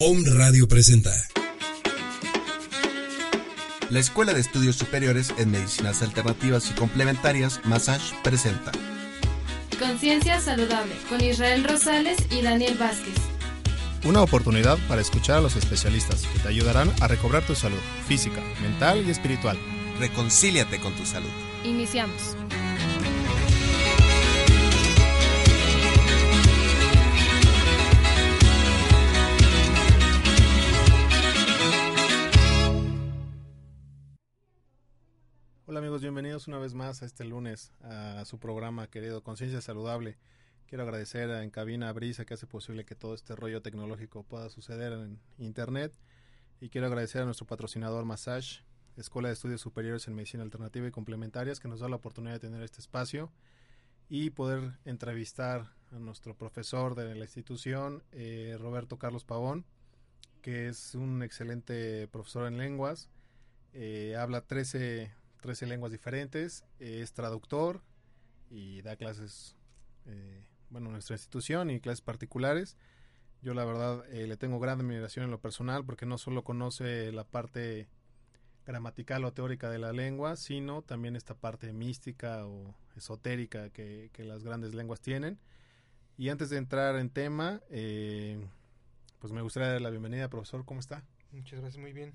Home Radio presenta. La Escuela de Estudios Superiores en Medicinas Alternativas y Complementarias, Massage, presenta. Conciencia Saludable, con Israel Rosales y Daniel Vázquez. Una oportunidad para escuchar a los especialistas que te ayudarán a recobrar tu salud física, mental y espiritual. Reconcíliate con tu salud. Iniciamos. Hola amigos, bienvenidos una vez más a este lunes a su programa querido Conciencia Saludable. Quiero agradecer en cabina a Brisa que hace posible que todo este rollo tecnológico pueda suceder en internet y quiero agradecer a nuestro patrocinador Massage, Escuela de Estudios Superiores en Medicina Alternativa y Complementarias que nos da la oportunidad de tener este espacio y poder entrevistar a nuestro profesor de la institución, eh, Roberto Carlos Pavón, que es un excelente profesor en lenguas. Eh, habla 13 13 lenguas diferentes, es traductor y da clases, eh, bueno, en nuestra institución y clases particulares. Yo la verdad eh, le tengo gran admiración en lo personal porque no solo conoce la parte gramatical o teórica de la lengua, sino también esta parte mística o esotérica que, las grandes lenguas tienen. Y antes de entrar en tema, eh, pues me gustaría dar la bienvenida, profesor, ¿cómo está? Muchas gracias, muy bien.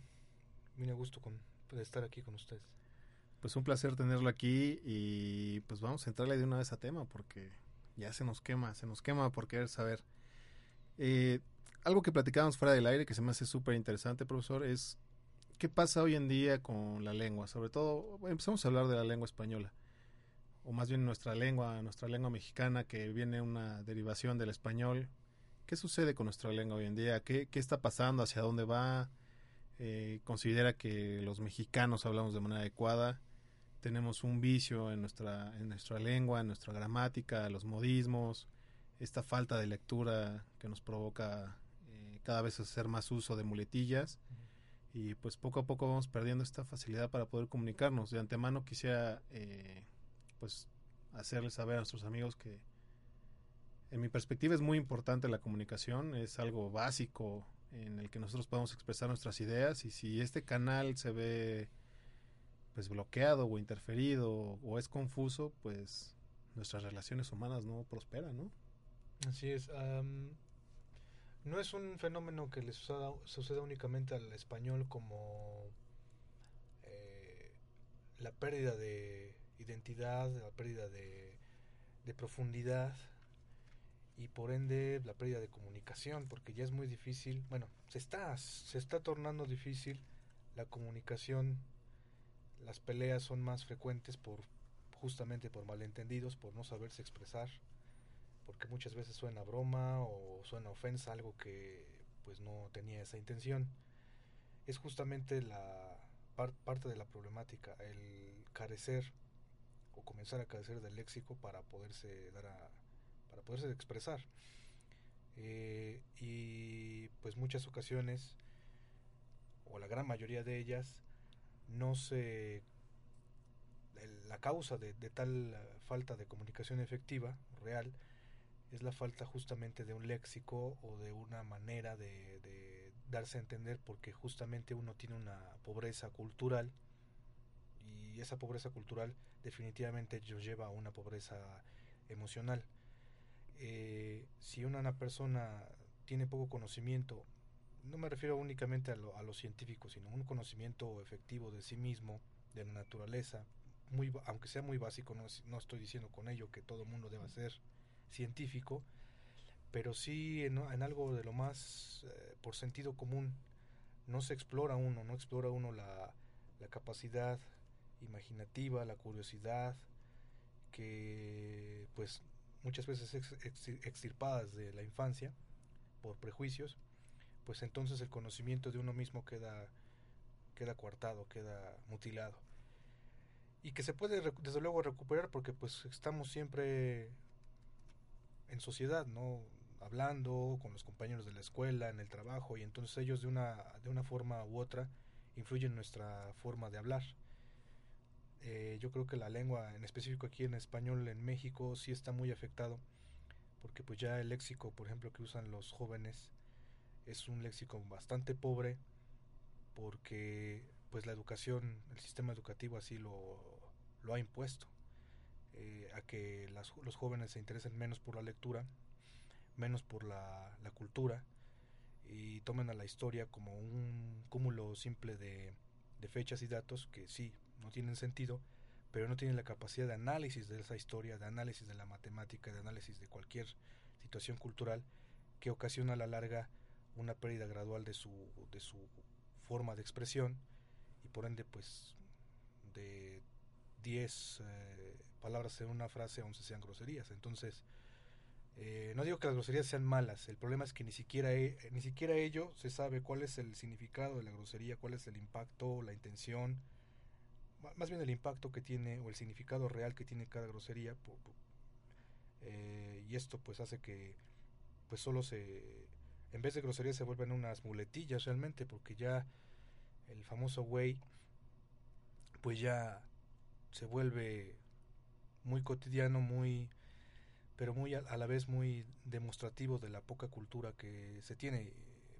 Muy a gusto con, de estar aquí con ustedes pues un placer tenerlo aquí y pues vamos a entrarle de una vez a tema porque ya se nos quema, se nos quema por querer saber. Eh, algo que platicábamos fuera del aire que se me hace súper interesante, profesor, es qué pasa hoy en día con la lengua, sobre todo, empezamos a hablar de la lengua española, o más bien nuestra lengua, nuestra lengua mexicana, que viene una derivación del español. ¿Qué sucede con nuestra lengua hoy en día? ¿Qué, qué está pasando? ¿Hacia dónde va? Eh, ¿Considera que los mexicanos hablamos de manera adecuada? Tenemos un vicio en nuestra, en nuestra lengua, en nuestra gramática, los modismos, esta falta de lectura que nos provoca eh, cada vez hacer más uso de muletillas. Y pues poco a poco vamos perdiendo esta facilidad para poder comunicarnos. De antemano quisiera eh, pues hacerles saber a nuestros amigos que en mi perspectiva es muy importante la comunicación, es algo básico en el que nosotros podemos expresar nuestras ideas. Y si este canal se ve pues bloqueado o interferido o es confuso, pues nuestras relaciones humanas no prosperan, ¿no? Así es. no es un fenómeno que le suceda, únicamente al español como eh, la pérdida de identidad, la pérdida de, de profundidad y por ende la pérdida de comunicación, porque ya es muy difícil, bueno, se está, se está tornando difícil la comunicación las peleas son más frecuentes por justamente por malentendidos, por no saberse expresar, porque muchas veces suena broma o suena ofensa, algo que pues no tenía esa intención. Es justamente la parte de la problemática, el carecer o comenzar a carecer del léxico para poderse dar a, para poderse expresar. Eh, y pues muchas ocasiones, o la gran mayoría de ellas, no se la causa de, tal falta de comunicación efectiva real es la falta justamente de un léxico o de una manera de, darse a entender porque justamente uno tiene una pobreza cultural y esa pobreza cultural definitivamente lleva a una pobreza emocional. Eh, si una, persona tiene poco conocimiento no me refiero únicamente a lo, a lo científico, sino un conocimiento efectivo de sí mismo, de la naturaleza, muy, aunque sea muy básico, no, no estoy diciendo con ello que todo el mundo deba ser científico, pero sí en, algo de lo más eh, por sentido común, no se explora uno, no explora uno la, la capacidad imaginativa, la curiosidad, que pues muchas veces extirpadas de la infancia por prejuicios, pues entonces el conocimiento de uno mismo queda, queda coartado, queda mutilado. Y que se puede desde luego recuperar porque pues estamos siempre en sociedad, ¿no? Hablando con los compañeros de la escuela, en el trabajo, y entonces ellos de una, de una forma u otra influyen en nuestra forma de hablar. Eh, yo creo que la lengua, en específico aquí en español en México, sí está muy afectado, porque pues ya el léxico, por ejemplo, que usan los jóvenes, es un léxico bastante pobre, porque pues la educación, el sistema educativo así lo, lo ha impuesto, eh, a que los jóvenes se interesen menos por la lectura, menos por la, la cultura, y tomen a la historia como un cúmulo simple de, de fechas y datos que sí, no tienen sentido, pero no tienen la capacidad de análisis de esa historia, de análisis de la matemática, de análisis de cualquier situación cultural que ocasiona a la larga una pérdida gradual de su, de su forma de expresión y por ende pues de 10 eh, palabras en una frase 11 sean groserías. Entonces, eh, no digo que las groserías sean malas, el problema es que ni siquiera, e, ni siquiera ello se sabe cuál es el significado de la grosería, cuál es el impacto, la intención, más bien el impacto que tiene o el significado real que tiene cada grosería. Eh, y esto pues hace que pues solo se, en vez de groserías se vuelven unas muletillas realmente, porque ya el famoso güey pues ya se vuelve muy cotidiano, muy pero muy a, la vez muy demostrativo de la poca cultura que se tiene.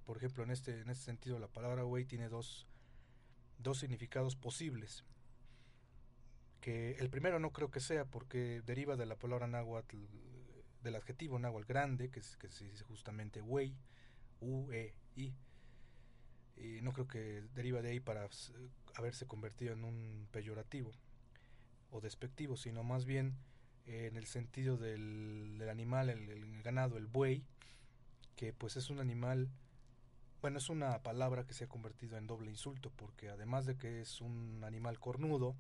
Por ejemplo, en este, en este sentido, la palabra güey tiene dos, dos significados posibles. Que el primero no creo que sea porque deriva de la palabra náhuatl, del adjetivo náhuatl grande, que, que se dice justamente güey, U-E-I. Y no creo que deriva de ahí para haberse convertido en un peyorativo o despectivo, sino más bien en el sentido del, del animal, el, ganado, el buey, que pues es un animal, bueno, es una palabra que se ha convertido en doble insulto, porque además de que es un animal cornudo,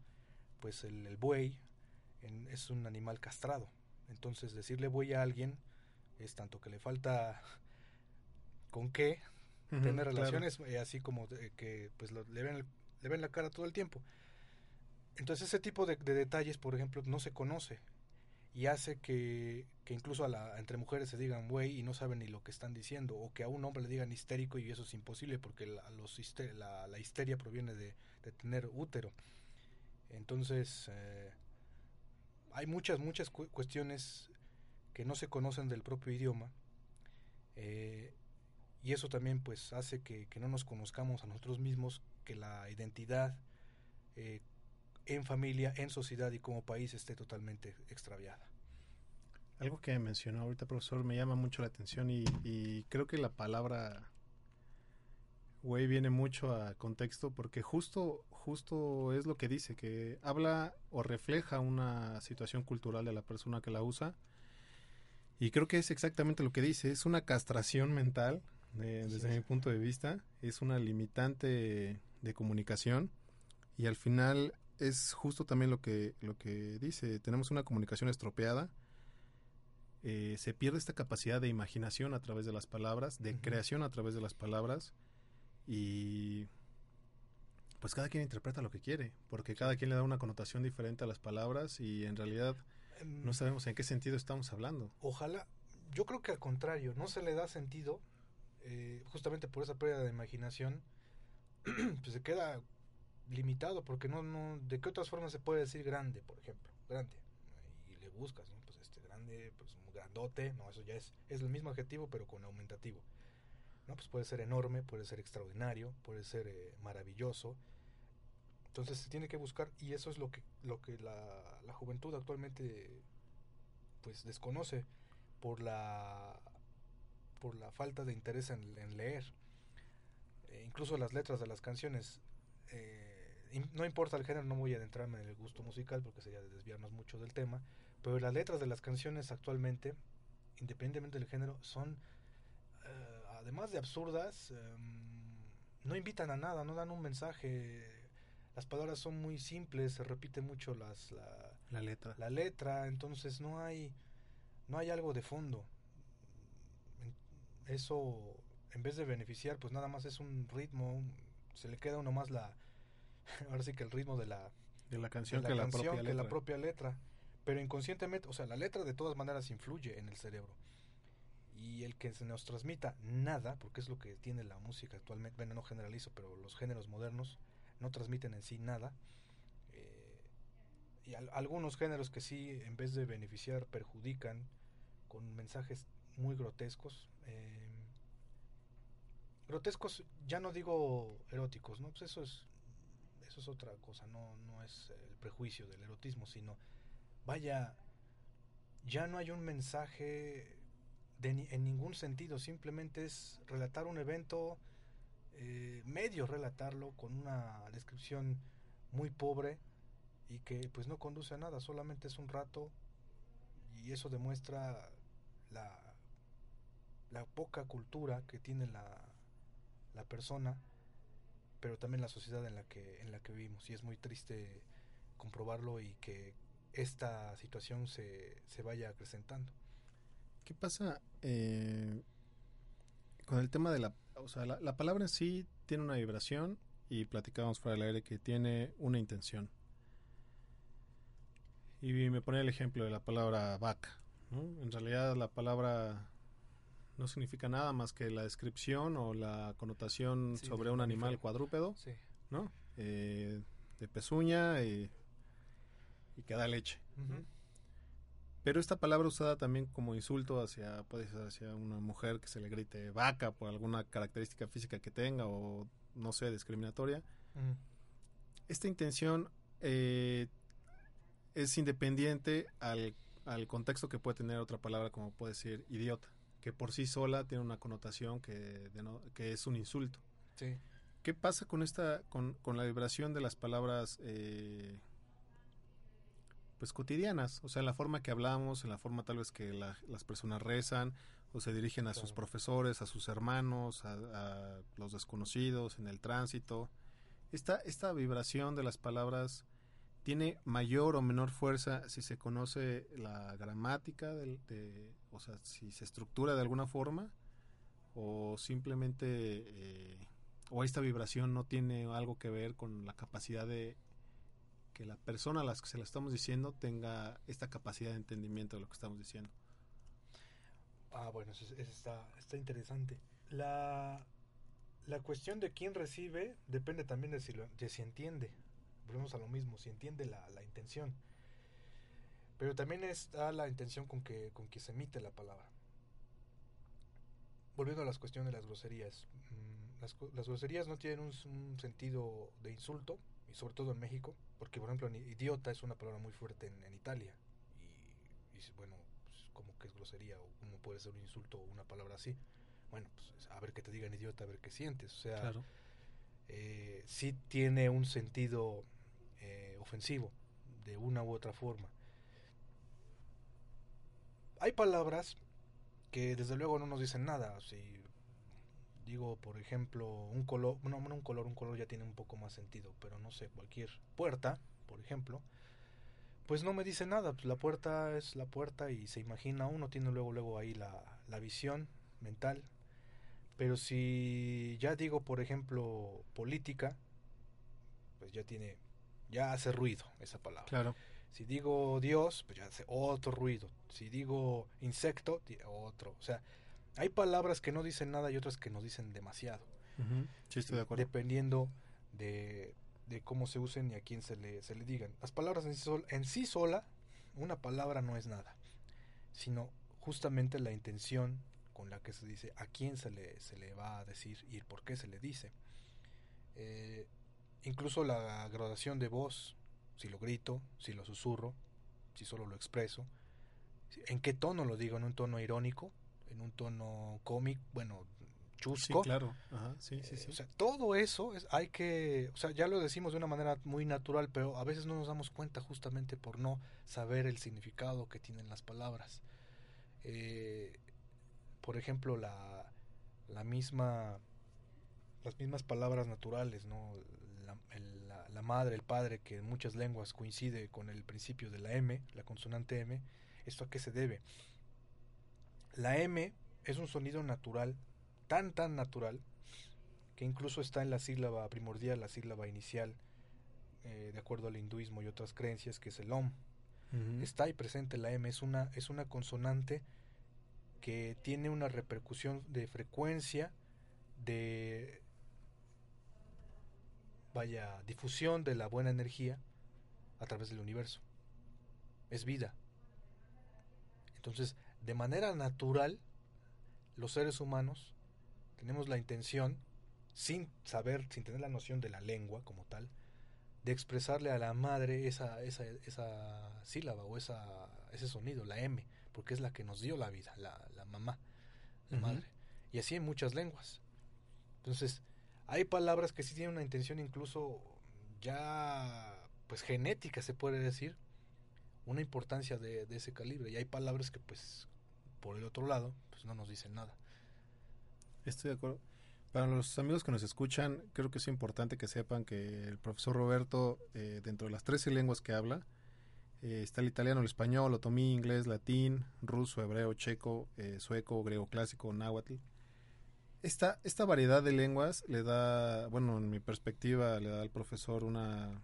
pues el, buey es un animal castrado. Entonces decirle buey a alguien es tanto que le falta con qué tener relaciones, eh, así como que pues le, ven, le ven la cara todo el tiempo. Entonces ese tipo de, detalles, por ejemplo, no se conoce y hace que, que incluso a la, entre mujeres se digan güey y no saben ni lo que están diciendo, o que a un hombre le digan histérico y eso es imposible porque la, los la, la, histeria proviene de, de, tener útero. Entonces, eh, hay muchas, muchas cuestiones que no se conocen del propio idioma. Eh, y eso también pues hace que, que, no nos conozcamos a nosotros mismos, que la identidad eh, en familia, en sociedad y como país esté totalmente extraviada. Algo que mencionó ahorita, profesor, me llama mucho la atención y, creo que la palabra güey viene mucho a contexto porque justo, justo es lo que dice, que habla o refleja una situación cultural de la persona que la usa. Y creo que es exactamente lo que dice, es una castración mental, desde mi punto de vista, es una limitante de comunicación y al final es justo también lo que, lo que dice. Tenemos una comunicación estropeada. Eh, se pierde esta capacidad de imaginación a través de las palabras, de creación a través de las palabras. Y pues cada quien interpreta lo que quiere, porque cada quien le da una connotación diferente a las palabras y en realidad no em, sabemos en qué sentido estamos hablando. Ojalá, yo creo que al contrario, no se le da sentido, eh, justamente por esa pérdida de imaginación, pues se queda limitado, porque no, no, ¿de qué otras formas se puede decir grande, por ejemplo? Grande. Y le buscas, ¿no? Pues este grande, pues grandote, no, eso ya es, es el mismo adjetivo, pero con aumentativo. ¿No? Pues puede ser enorme, puede ser extraordinario, puede ser eh, maravilloso. Entonces se tiene que buscar, y eso es lo que, lo que la, la juventud actualmente pues desconoce por la por la falta de interés en, en leer. E incluso las letras de las canciones eh, no importa el género, no voy a adentrarme en el gusto musical porque sería desviarnos mucho del tema, pero las letras de las canciones actualmente, independientemente del género, son, eh, además de absurdas, em, no invitan a nada, no dan un mensaje. Las palabras son muy simples, se repite mucho las, la, letra. La letra, entonces no hay, no hay algo de fondo. Eso, en vez de beneficiar, pues nada más es un ritmo, se le queda uno más la, ahora sí que el ritmo de la, de la canción, de la que, canción la propia que la propia letra. Pero inconscientemente, o sea, la letra de todas maneras influye en el cerebro. Y el que se nos transmita nada, porque es lo que tiene la música actualmente, bueno, no generalizo, pero los géneros modernos no transmiten en sí nada. Eh, y al- algunos géneros que sí, en vez de beneficiar, perjudican con mensajes muy grotescos. eh, grotescos, ya no digo eróticos, ¿no? Pues eso es, eso es otra cosa, no, no es el prejuicio del erotismo, sino, vaya, ya no hay un mensaje de ni- en ningún sentido, simplemente es relatar un evento, eh, medio relatarlo con una descripción muy pobre y que pues no conduce a nada, solamente es un rato y eso demuestra la, la poca cultura que tiene la, la persona, pero también la sociedad en la que en la que vivimos y es muy triste comprobarlo y que esta situación se, se vaya acrecentando. ¿Qué pasa eh, con el tema de la... O sea, la, la palabra en sí tiene una vibración y platicábamos fuera del aire que tiene una intención. Y me ponía el ejemplo de la palabra vaca. ¿no? En realidad la palabra no significa nada más que la descripción o la connotación Sí, sobre un animal cuadrúpedo, Sí. ¿no? Eh, de pezuña y, y que da leche. Pero esta palabra usada también como insulto hacia, puede ser hacia una mujer que se le grite vaca por alguna característica física que tenga o no sé, discriminatoria. Esta intención eh, es independiente al, al contexto que puede tener otra palabra como puede ser idiota, que por sí sola tiene una connotación que, es un insulto. Sí. ¿Qué pasa con esta, con, con la vibración de las palabras eh, pues cotidianas? O sea, en la forma que hablamos, en la forma tal vez que la- las personas rezan o se dirigen a sus profesores, a sus hermanos, a, a los desconocidos, en el tránsito. Esta, esta vibración de las palabras tiene mayor o menor fuerza si se conoce la gramática, del, de, o sea, si se estructura de alguna forma o simplemente eh, o esta vibración no tiene algo que ver con la capacidad de que la persona a la que se la estamos diciendo tenga esta capacidad de entendimiento de lo que estamos diciendo. Ah, bueno, eso, es- eso está, está interesante. La, la cuestión de quién recibe depende también de si, lo- de si entiende. Volvemos a lo mismo, si entiende la, la intención. Pero también está la intención con que, con que se emite la palabra. Volviendo a las cuestiones de las groserías. mm, Las, las groserías no tienen un, sentido de insulto, y sobre todo en México, porque por ejemplo, idiota es una palabra muy fuerte en, en Italia. Y, bueno, pues, como que es grosería, o cómo puede ser un insulto o una palabra así. Bueno, pues a ver que te digan idiota, a ver qué sientes. O sea, eh, sí tiene un sentido eh, ofensivo de una u otra forma. Hay palabras que desde luego no nos dicen nada. Si digo, por ejemplo, un color, no, no un color, un color ya tiene un poco más sentido, pero no sé, cualquier puerta, por ejemplo, pues no me dice nada. Pues la puerta es la puerta y se imagina uno, tiene luego, luego ahí la, la visión mental. Pero si ya digo, por ejemplo, política, pues ya tiene, ya hace ruido esa palabra. Claro. Si digo Dios, pues ya hace otro ruido. Si digo insecto, otro. O sea, hay palabras que no dicen nada y otras que nos dicen demasiado. Sí, estoy de acuerdo. Dependiendo de, de cómo se usen y a quién se le, se le digan. Las palabras en sí, sol- en sí sola, una palabra no es nada, sino justamente la intención con la que se dice, a quién se le, se le va a decir y el por qué se le dice. Eh, incluso la gradación de voz, si lo grito, si lo susurro, si solo lo expreso, en qué tono lo digo, en un tono irónico, en un tono cómico, bueno, Sí, chusco. claro. Ajá, sí, sí, Eh, sí. O sea, todo eso es, hay que, o sea, ya lo decimos de una manera muy natural, pero a veces no nos damos cuenta justamente por no saber el significado que tienen las palabras. Eh, por ejemplo, la, la misma, las mismas palabras naturales, ¿no? La, el- la- la madre, el padre, que en muchas lenguas coincide con el principio de la M, la consonante M, ¿esto a qué se debe? La M es un sonido natural tan, tan natural, que incluso está en la sílaba primordial, la sílaba inicial, eh, de acuerdo al hinduismo y otras creencias, que es el OM. Está ahí presente la M, es una, es una consonante que tiene una repercusión de frecuencia, de vaya difusión de la buena energía a través del universo. Es vida. Entonces, de manera natural, los seres humanos tenemos la intención, sin saber, sin tener la noción de la lengua como tal, de expresarle a la madre esa, esa, esa sílaba o esa, ese sonido, la M, porque es la que nos dio la vida, la, la mamá, la madre. Y así en muchas lenguas. Entonces, hay palabras que sí tienen una intención incluso ya, pues genética se puede decir, una importancia de, ese calibre. Y hay palabras que pues, por el otro lado, pues no nos dicen nada. Estoy de acuerdo. Para los amigos que nos escuchan, creo que es importante que sepan que el profesor Roberto, eh, dentro de las 13 lenguas que habla, eh, está el italiano, el español, otomí, inglés, latín, ruso, hebreo, checo, eh, sueco, griego clásico, náhuatl. Esta, esta variedad de lenguas le da, bueno, en mi perspectiva, le da al profesor una,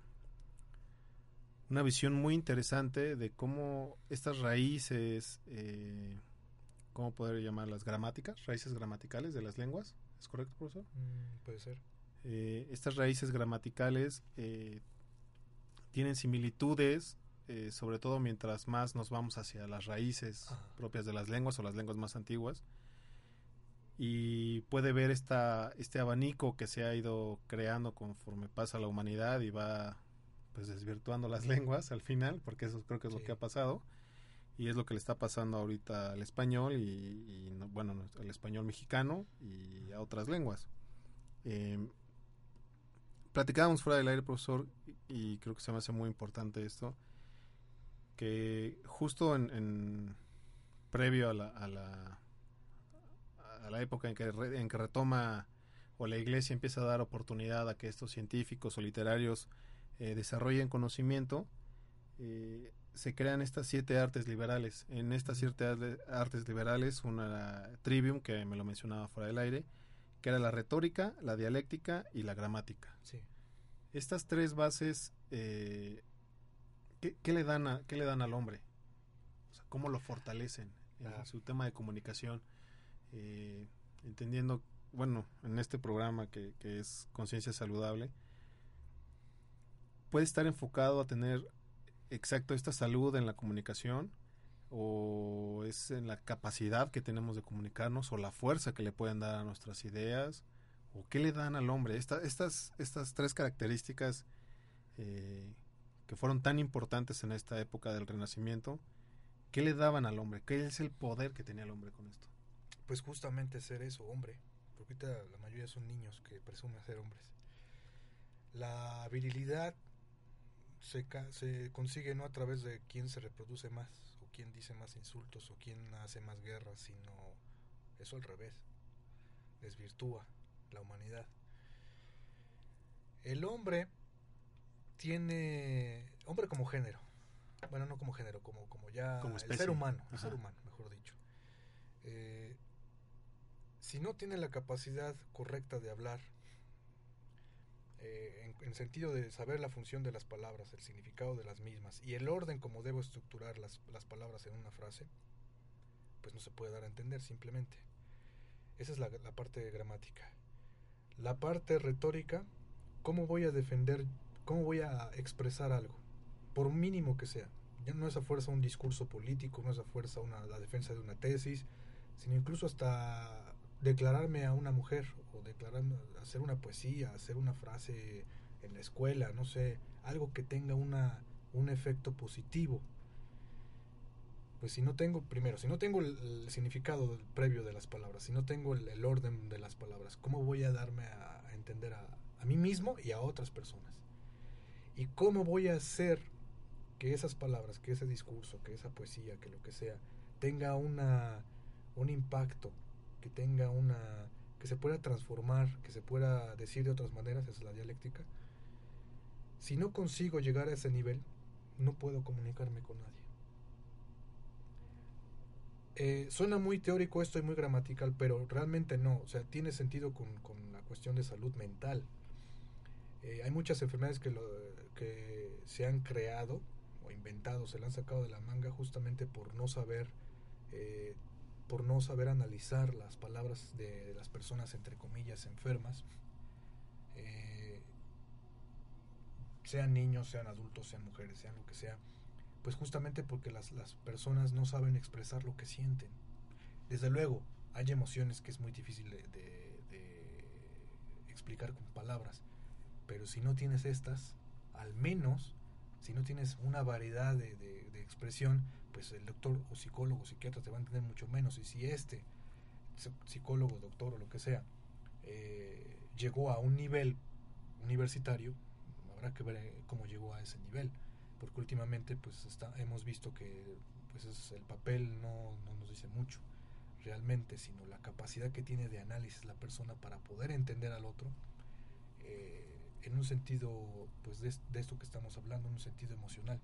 una visión muy interesante de cómo estas raíces, ¿cómo poder llamarlas? Gramáticas, raíces gramaticales de las lenguas, ¿Es correcto, profesor? Mm, puede ser. Eh, estas raíces gramaticales eh, tienen similitudes, eh, sobre todo mientras más nos vamos hacia las raíces propias de las lenguas o las lenguas más antiguas. Y puede ver esta, este abanico que se ha ido creando conforme pasa la humanidad y va pues desvirtuando las lenguas al final, porque eso creo que es lo que ha pasado y es lo que le está pasando ahorita al español y, bueno, al español mexicano y a otras lenguas. Eh, platicábamos fuera del aire, profesor, y creo que se me hace muy importante esto, que justo en, previo a la, a la, a la época en que, en que retoma o la iglesia empieza a dar oportunidad a que estos científicos o literarios eh, desarrollen conocimiento, eh, se crean estas siete artes liberales. En estas siete artes liberales, una era Trivium, que me lo mencionaba fuera del aire, que era la retórica, la dialéctica y la gramática. Sí. Estas tres bases, eh, ¿qué, le dan a, ¿qué le dan al hombre? O sea, ¿Cómo lo fortalecen en su tema de comunicación? Eh, entendiendo, bueno, en este programa que, es Conciencia Saludable, puede estar enfocado a tener exacto esta salud en la comunicación o es en la capacidad que tenemos de comunicarnos o la fuerza que le pueden dar a nuestras ideas o qué le dan al hombre. estas, estas tres características eh, que fueron tan importantes en esta época del Renacimiento, ¿qué le daban al hombre? ¿Qué es el poder que tenía el hombre con esto? Pues justamente ser eso, hombre. Porque ahorita la mayoría son niños que presumen ser hombres. La virilidad se, se consigue no a través de quién se reproduce más o quién dice más insultos o quién hace más guerras, sino eso al revés, desvirtúa la humanidad. El hombre tiene, hombre como género, bueno, no como género, como, como ya como el ser humano, el ser humano, mejor dicho. Eh, si no tiene la capacidad correcta de hablar, eh, en, sentido de saber la función de las palabras, el significado de las mismas y el orden como debo estructurar las, las palabras en una frase, pues no se puede dar a entender simplemente. Esa es la, la parte gramática. La parte retórica, ¿cómo voy a defender, cómo voy a expresar algo? Por mínimo que sea. Ya no es a fuerza un discurso político, no es a fuerza una, la defensa de una tesis, sino incluso hasta declararme a una mujer o declararme, hacer una poesía, hacer una frase en la escuela, no sé, algo que tenga una, un efecto positivo. Pues si no tengo, primero, si no tengo el, significado previo de las palabras, si no tengo el, orden de las palabras, ¿cómo voy a darme a, entender a, a mí mismo y a otras personas? ¿Y cómo voy a hacer que esas palabras, que ese discurso, que esa poesía, que lo que sea, tenga una, un impacto que tenga una que se pueda transformar, que se pueda decir de otras maneras, esa es la dialéctica. Si no consigo llegar a ese nivel, no puedo comunicarme con nadie. eh, suena muy teórico esto y muy gramatical, pero realmente no. O sea, tiene sentido con, con la cuestión de salud mental. Eh, hay muchas enfermedades que, lo, que se han creado o inventado, se le han sacado de la manga justamente por no saber, eh, por no saber analizar las palabras de las personas entre comillas enfermas. Eh, sean niños, sean adultos, sean mujeres, sean lo que sea, pues justamente porque las, las personas no saben expresar lo que sienten. Desde luego, hay emociones que es muy difícil de, explicar con palabras, pero si no tienes estas, al menos, si no tienes una variedad de, de expresión, pues el doctor o psicólogo o psiquiatra te va a entender mucho menos. Y si este psicólogo, doctor o lo que sea, eh, llegó a un nivel universitario, habrá que ver eh, cómo llegó a ese nivel. Porque últimamente pues está, hemos visto que pues es, el papel no, no nos dice mucho realmente, sino la capacidad que tiene de análisis la persona para poder entender al otro. Eh, en un sentido pues de, esto que estamos hablando, en un sentido emocional.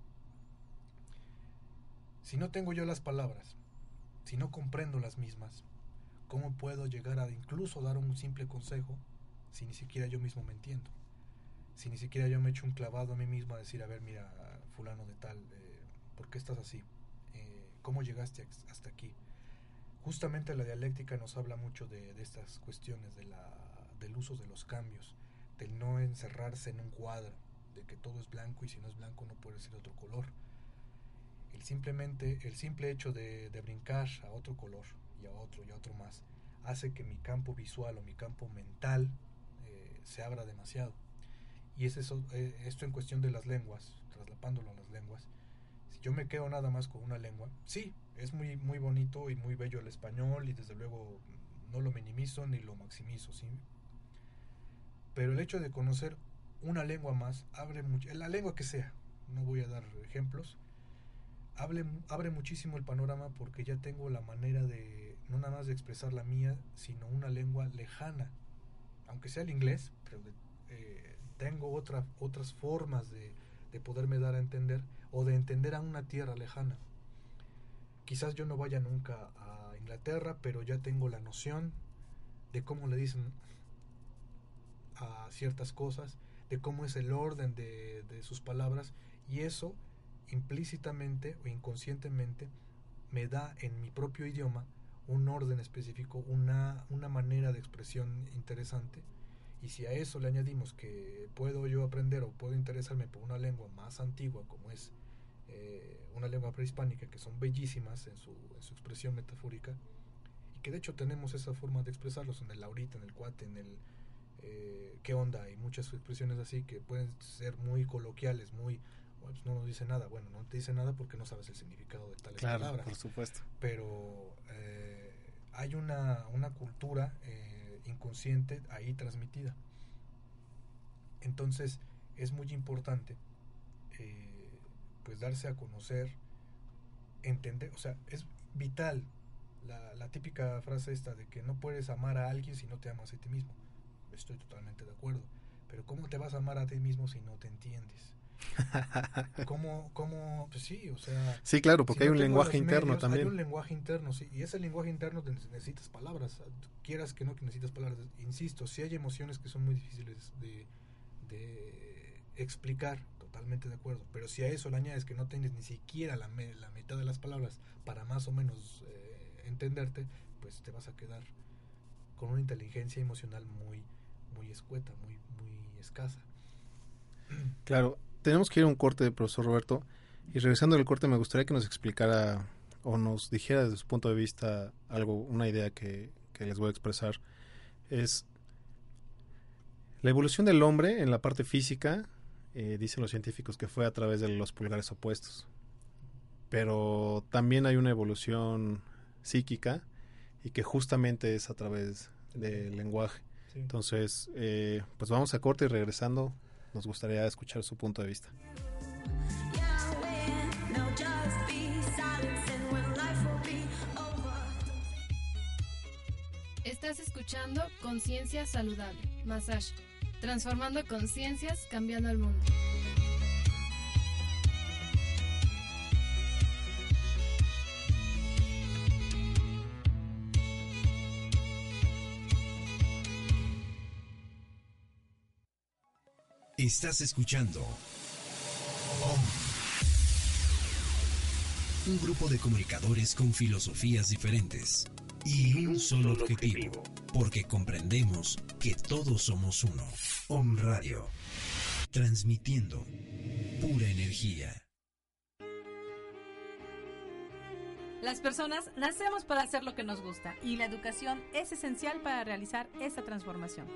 Si no tengo yo las palabras, si no comprendo las mismas, ¿cómo puedo llegar a incluso dar un simple consejo si ni siquiera yo mismo me entiendo? Si ni siquiera yo me echo un clavado a mí mismo a decir, a ver, mira, fulano de tal, eh, ¿por qué estás así? Eh, ¿Cómo llegaste hasta aquí? Justamente la dialéctica nos habla mucho de, estas cuestiones, del uso de los cambios, del no encerrarse en un cuadro, de que todo es blanco y si no es blanco no puede ser otro color. El simplemente, el simple hecho de, brincar a otro color y a otro y a otro más hace que mi campo visual o mi campo mental eh, se abra demasiado. Y es eso, eh, esto en cuestión de las lenguas, traslapándolo a las lenguas. Si yo me quedo nada más con una lengua, sí, es muy, muy bonito y muy bello el español y desde luego no lo minimizo ni lo maximizo, ¿sí? Pero el hecho de conocer una lengua más abre mucho, la lengua que sea, no voy a dar ejemplos, abre, abre muchísimo el panorama porque ya tengo la manera de, no nada más de expresar la mía, sino una lengua lejana, aunque sea el inglés, pero eh, tengo otra, otras formas de, de poderme dar a entender o de entender a una tierra lejana. Quizás yo no vaya nunca a Inglaterra, pero ya tengo la noción de cómo le dicen a ciertas cosas, de cómo es el orden de, de, sus palabras y eso implícitamente o inconscientemente me da en mi propio idioma un orden específico, una, una manera de expresión interesante. Y si a eso le añadimos que puedo yo aprender o puedo interesarme por una lengua más antigua como es eh, una lengua prehispánica que son bellísimas en su, en su expresión metafórica y que de hecho tenemos esa forma de expresarlos en el ahorita, en el cuate, en el eh, qué onda, hay muchas expresiones así que pueden ser muy coloquiales, muy pues no nos dice nada, bueno, no te dice nada porque no sabes el significado de tales claro, palabras. por supuesto. Pero eh, hay una, una cultura eh, inconsciente ahí transmitida. Entonces es muy importante eh, pues darse a conocer, entender, o sea, es vital la, la típica frase esta de que no puedes amar a alguien si no te amas a ti mismo. Estoy totalmente de acuerdo. Pero ¿cómo te vas a amar a ti mismo si no te entiendes? ¿Cómo, cómo, pues sí, o sea... Sí, claro, porque si hay no un lenguaje interno también. Hay un lenguaje interno, sí, y ese lenguaje interno te necesitas palabras, quieras que no que necesitas palabras. Insisto, sí hay emociones que son muy difíciles de, de explicar, totalmente de acuerdo, pero si a eso le añades que no tienes ni siquiera la, me, la mitad de las palabras para más o menos eh, entenderte, pues te vas a quedar con una inteligencia emocional muy, muy escueta, muy, muy escasa. Claro, tenemos que ir a un corte, profesor Roberto, y regresando al corte me gustaría que nos explicara o nos dijera desde su punto de vista algo, una idea que, que les voy a expresar. Es la evolución del hombre en la parte física, eh, dicen los científicos que fue a través de los pulgares opuestos. Pero también hay una evolución psíquica y que justamente es a través del lenguaje. Sí. Entonces, eh, pues vamos a corte y regresando nos gustaría escuchar su punto de vista. Estás escuchando Conciencia Saludable, Massage, transformando conciencias, cambiando el mundo. Estás escuchando Un grupo de comunicadores con filosofías diferentes y un solo objetivo, porque comprendemos que todos somos uno. Om Radio, transmitiendo pura energía. Las personas nacemos para hacer lo que nos gusta y la educación es esencial para realizar esta transformación.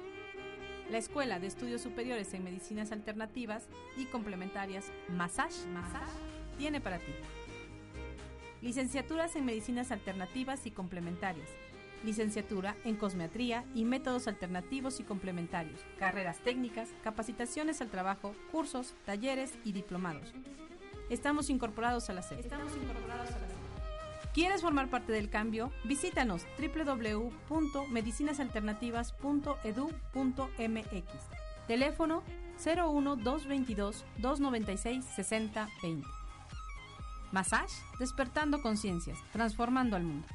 La Escuela de Estudios Superiores en Medicinas Alternativas y Complementarias Massage, Massage tiene para ti. Licenciaturas en Medicinas Alternativas y Complementarias. Licenciatura en Cosmetría y Métodos Alternativos y Complementarios. Carreras técnicas, capacitaciones al trabajo, cursos, talleres y diplomados. Estamos incorporados a la SED. Estamos incorporados a la. ¿Quieres formar parte del cambio? Visítanos www.medicinasalternativas.edu.mx. Teléfono 01 222 296 6020. Massage, despertando conciencias, transformando al mundo.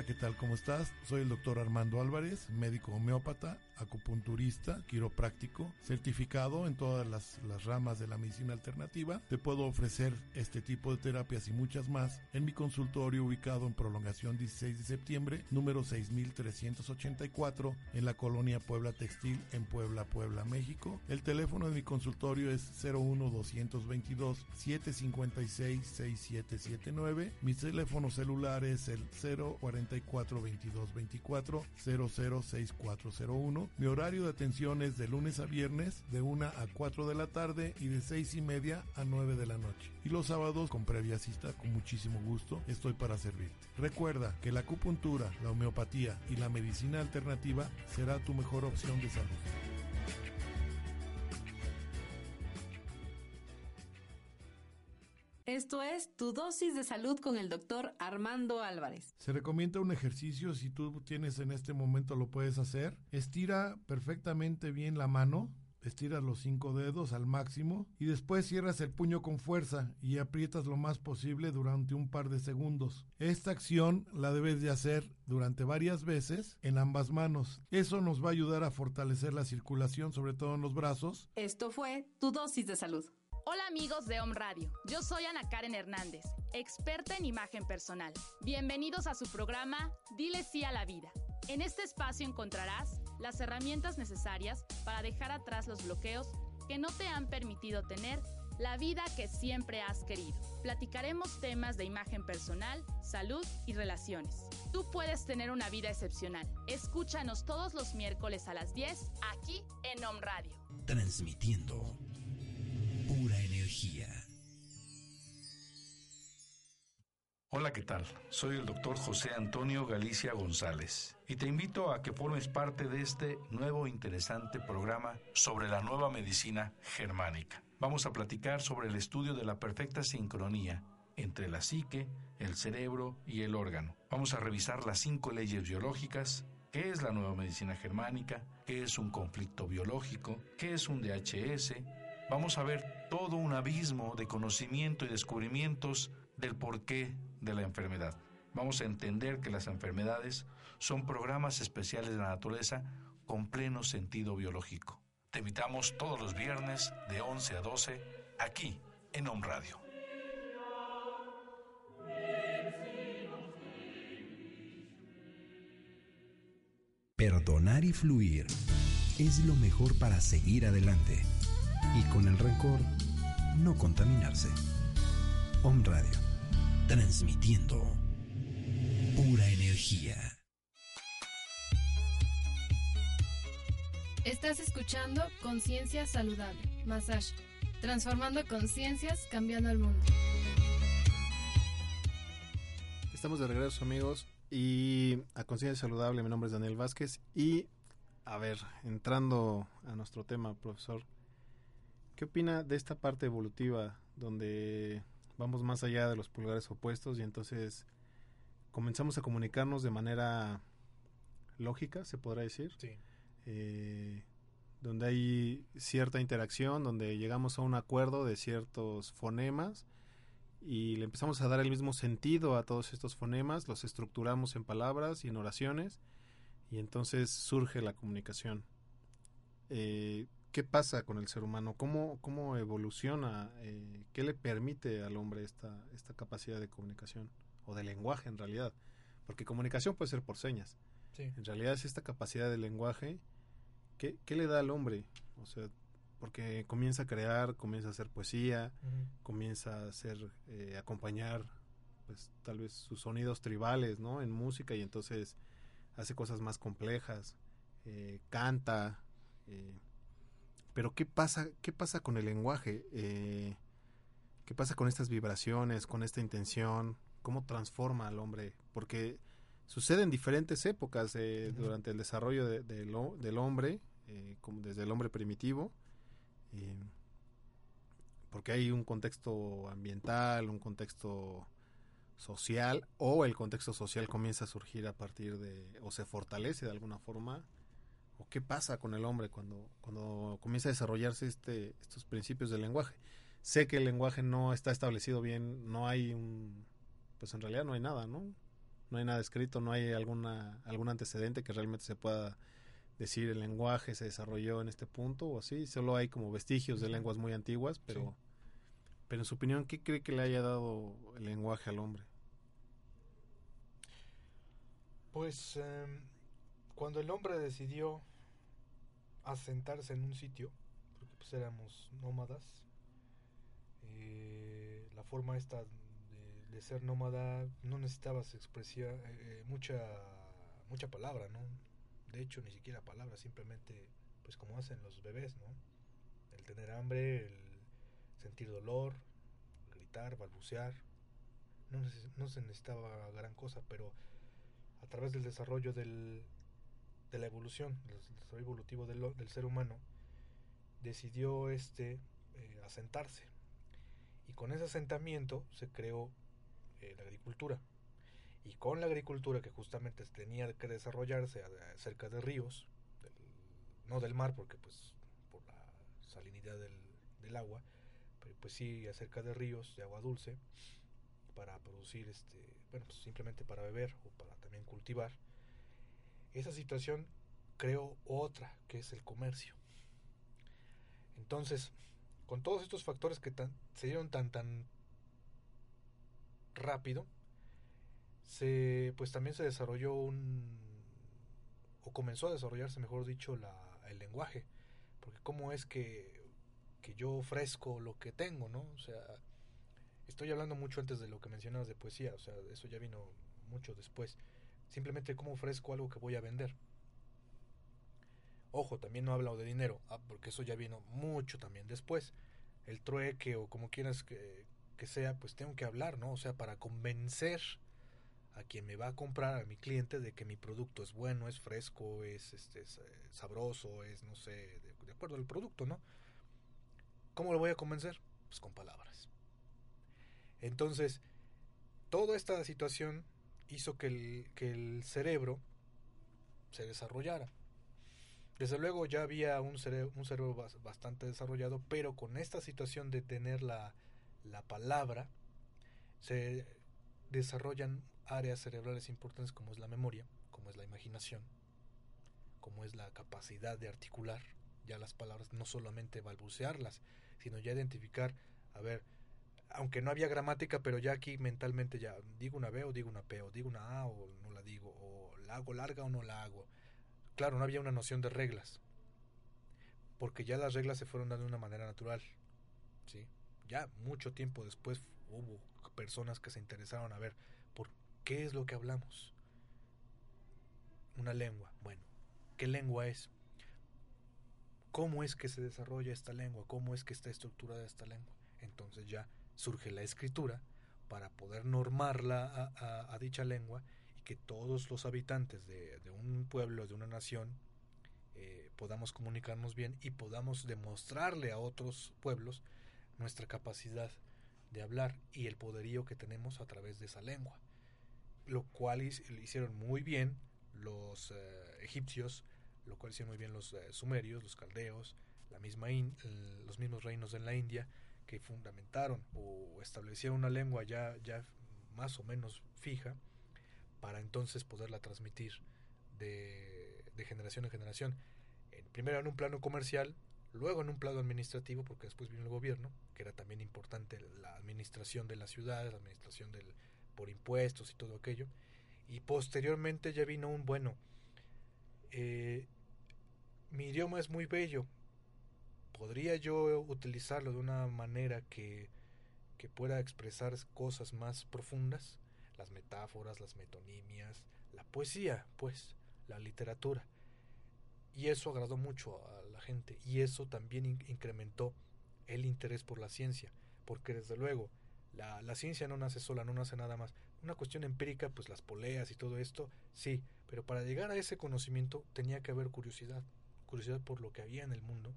Hola, ¿qué tal? ¿Cómo estás? Soy el doctor Armando Álvarez, médico homeópata, acupunturista, quiropráctico, certificado en todas las, ramas de la medicina alternativa. Te puedo ofrecer este tipo de terapias y muchas más en mi consultorio ubicado en Prolongación 16 de septiembre, número 6384, en la colonia Puebla Textil, en Puebla, Puebla, México. El teléfono de mi consultorio es 01222 756 6779. Mi teléfono celular es el 040 44 22 24 006401. Mi horario de atención es de lunes a viernes de 1 a 4 de la tarde y de 6 y media a 9 de la noche. Y los sábados con previa cita con muchísimo gusto estoy para servirte. Recuerda que la acupuntura, la homeopatía y la medicina alternativa será tu mejor opción de salud. Esto es Tu dosis de salud con el doctor Armando Álvarez. Se recomienda un ejercicio, si tú tienes en este momento lo puedes hacer. Estira perfectamente bien la mano, estiras los cinco dedos al máximo y después cierras el puño con fuerza y aprietas lo más posible durante un par de segundos. Esta acción la debes de hacer durante varias veces en ambas manos. Eso nos va a ayudar a fortalecer la circulación, sobre todo en los brazos. Esto fue Tu dosis de salud. Hola amigos de Home Radio, yo soy Ana Karen Hernández, experta en imagen personal. Bienvenidos a su programa Dile sí a la vida. En este espacio encontrarás las herramientas necesarias para dejar atrás los bloqueos que no te han permitido tener la vida que siempre has querido. Platicaremos temas de imagen personal, salud y relaciones. Tú puedes tener una vida excepcional. Escúchanos todos los miércoles a las 10 aquí en Home Radio. Transmitiendo Hola, ¿qué tal? Soy el doctor José Antonio Galicia González y te invito a que formes parte de este nuevo interesante programa sobre la nueva medicina germánica. Vamos a platicar sobre el estudio de la perfecta sincronía entre la psique, el cerebro y el órgano. Vamos a revisar las cinco leyes biológicas, qué es la nueva medicina germánica, qué es un conflicto biológico, qué es un DHS, vamos a ver todo un abismo de conocimiento y descubrimientos del porqué de la enfermedad. Vamos a entender que las enfermedades son programas especiales de la naturaleza con pleno sentido biológico. Te invitamos todos los viernes de 11 a 12 aquí en Home Radio. Perdonar y fluir es lo mejor para seguir adelante y con el rencor no contaminarse. Om Radio, transmitiendo pura energía. Estás escuchando Conciencia Saludable, Massage, transformando conciencias, cambiando el mundo. Estamos de regreso amigos y a Conciencia Saludable, mi nombre es Daniel Vázquez y a ver, entrando a nuestro tema, profesor, ¿Qué opina de esta parte evolutiva donde vamos más allá de los pulgares opuestos y entonces comenzamos a comunicarnos de manera lógica, se podrá decir? Sí. Eh, donde hay cierta interacción, donde llegamos a un acuerdo de ciertos fonemas y le empezamos a dar el mismo sentido a todos estos fonemas, los estructuramos en palabras y en oraciones y entonces surge la comunicación. Eh, ¿Qué pasa con el ser humano? ¿Cómo, cómo evoluciona? Eh, ¿Qué le permite al hombre esta, esta capacidad de comunicación? O de lenguaje en realidad. Porque comunicación puede ser por señas. En realidad es esta capacidad de lenguaje. ¿Qué, ¿Qué le da al hombre? O sea, porque comienza a crear, comienza a hacer poesía, comienza a hacer, eh, acompañar, pues tal vez sus sonidos tribales, ¿no? En música y entonces hace cosas más complejas, eh, canta, eh, pero ¿qué pasa, qué pasa con el lenguaje? ¿Qué pasa con estas vibraciones, con esta intención? ¿Cómo transforma al hombre? Porque sucede en diferentes épocas durante el desarrollo del hombre, como desde el hombre primitivo, eh, porque hay un contexto ambiental, un contexto social, o el contexto social comienza a surgir a partir de, o se fortalece de alguna forma, o qué pasa con el hombre cuando, cuando comienza a desarrollarse este, estos principios del lenguaje. Sé que el lenguaje no está establecido bien, no hay un, pues en realidad no hay nada, ¿no? No hay nada escrito, no hay alguna, algún antecedente que realmente se pueda decir el lenguaje se desarrolló en este punto o así, solo hay como vestigios de lenguas muy antiguas, pero, pero en su opinión, ¿qué cree que le haya dado el lenguaje al hombre? Pues em, cuando el hombre decidió asentarse en un sitio, porque pues éramos nómadas, eh, la forma esta de, ser nómada no necesitabas expresar eh, eh, mucha mucha palabra, ¿no? de hecho ni siquiera palabras, simplemente pues como hacen los bebés, ¿no? El tener hambre, el sentir dolor, gritar, balbucear, no, se necesitaba gran cosa, pero a través del desarrollo del, de la evolución, del desarrollo evolutivo del, del ser humano, decidió este eh, asentarse. Y con ese asentamiento se creó eh, la agricultura y con la agricultura que justamente tenía que desarrollarse cerca de ríos, no del mar porque pues por la salinidad del, agua, pero pues sí acerca de ríos de agua dulce para producir este, bueno, pues simplemente para beber o para también cultivar. Esa situación creó otra, que es el comercio. Entonces, con todos estos factores que se dieron tan tan rápido, se pues también se desarrolló un o comenzó a desarrollarse mejor dicho la, el lenguaje. Porque cómo es que, que yo ofrezco lo que tengo no o sea estoy hablando mucho antes de lo que mencionabas de poesía o sea eso ya vino mucho después simplemente cómo ofrezco algo que voy a vender ojo también no hablo de dinero ah, porque eso ya vino mucho también después el trueque o como quieras que, que sea pues tengo que hablar no o sea para convencer a quien me va a comprar, a mi cliente, de que mi producto es bueno, es fresco, es, este, eh, sabroso, es, no sé, de, acuerdo al producto, ¿no? ¿Cómo lo voy a convencer? Pues con palabras. Entonces, toda esta situación hizo que el, que el cerebro se desarrollara. Desde luego ya había un cerebro, un cerebro bastante desarrollado, pero con esta situación de tener la, la palabra, se desarrollan áreas cerebrales importantes como es la memoria, como es la imaginación, como es la capacidad de articular ya las palabras, no solamente balbucearlas, sino ya identificar, a ver, aunque no había gramática, pero ya aquí mentalmente ya digo una B o digo una P, o digo una A o no la digo, o la hago larga o no la hago. Claro, no había una noción de reglas, porque ya las reglas se fueron dando de una manera natural, ¿sí? Ya mucho tiempo después hubo personas que se interesaron a ver por ¿Qué es lo que hablamos? Una lengua. Bueno, ¿qué lengua es? ¿Cómo es que se desarrolla esta lengua? ¿Cómo es que está estructurada esta lengua? Entonces ya surge la escritura para poder normarla a, dicha lengua y que todos los habitantes de, un pueblo, de una nación, eh, podamos comunicarnos bien y podamos demostrarle a otros pueblos nuestra capacidad de hablar y el poderío que tenemos a través de esa lengua lo cual hicieron muy bien los eh, egipcios, lo cual hicieron muy bien los eh, sumerios, los caldeos, los mismos reinos en la India que fundamentaron o establecieron una lengua ya, ya más o menos fija para entonces poderla transmitir de, generación en generación. En- primero en un plano comercial, luego en un plano administrativo, porque después vino el gobierno, que era también importante la administración de las ciudades, la administración del, por impuestos y todo aquello. Y posteriormente ya vino un bueno. eh, mi idioma es muy bello. ¿Podría yo utilizarlo de una manera que, que pueda expresar cosas más profundas? Las metáforas, las metonimias, la poesía, pues, la literatura. Y eso agradó mucho a la gente y eso también in- incrementó el interés por la ciencia, porque desde luego la, la ciencia no nace sola, no nace nada más. Una cuestión empírica, pues las poleas y todo esto, sí, pero para llegar a ese conocimiento tenía que haber curiosidad, curiosidad por lo que había en el mundo,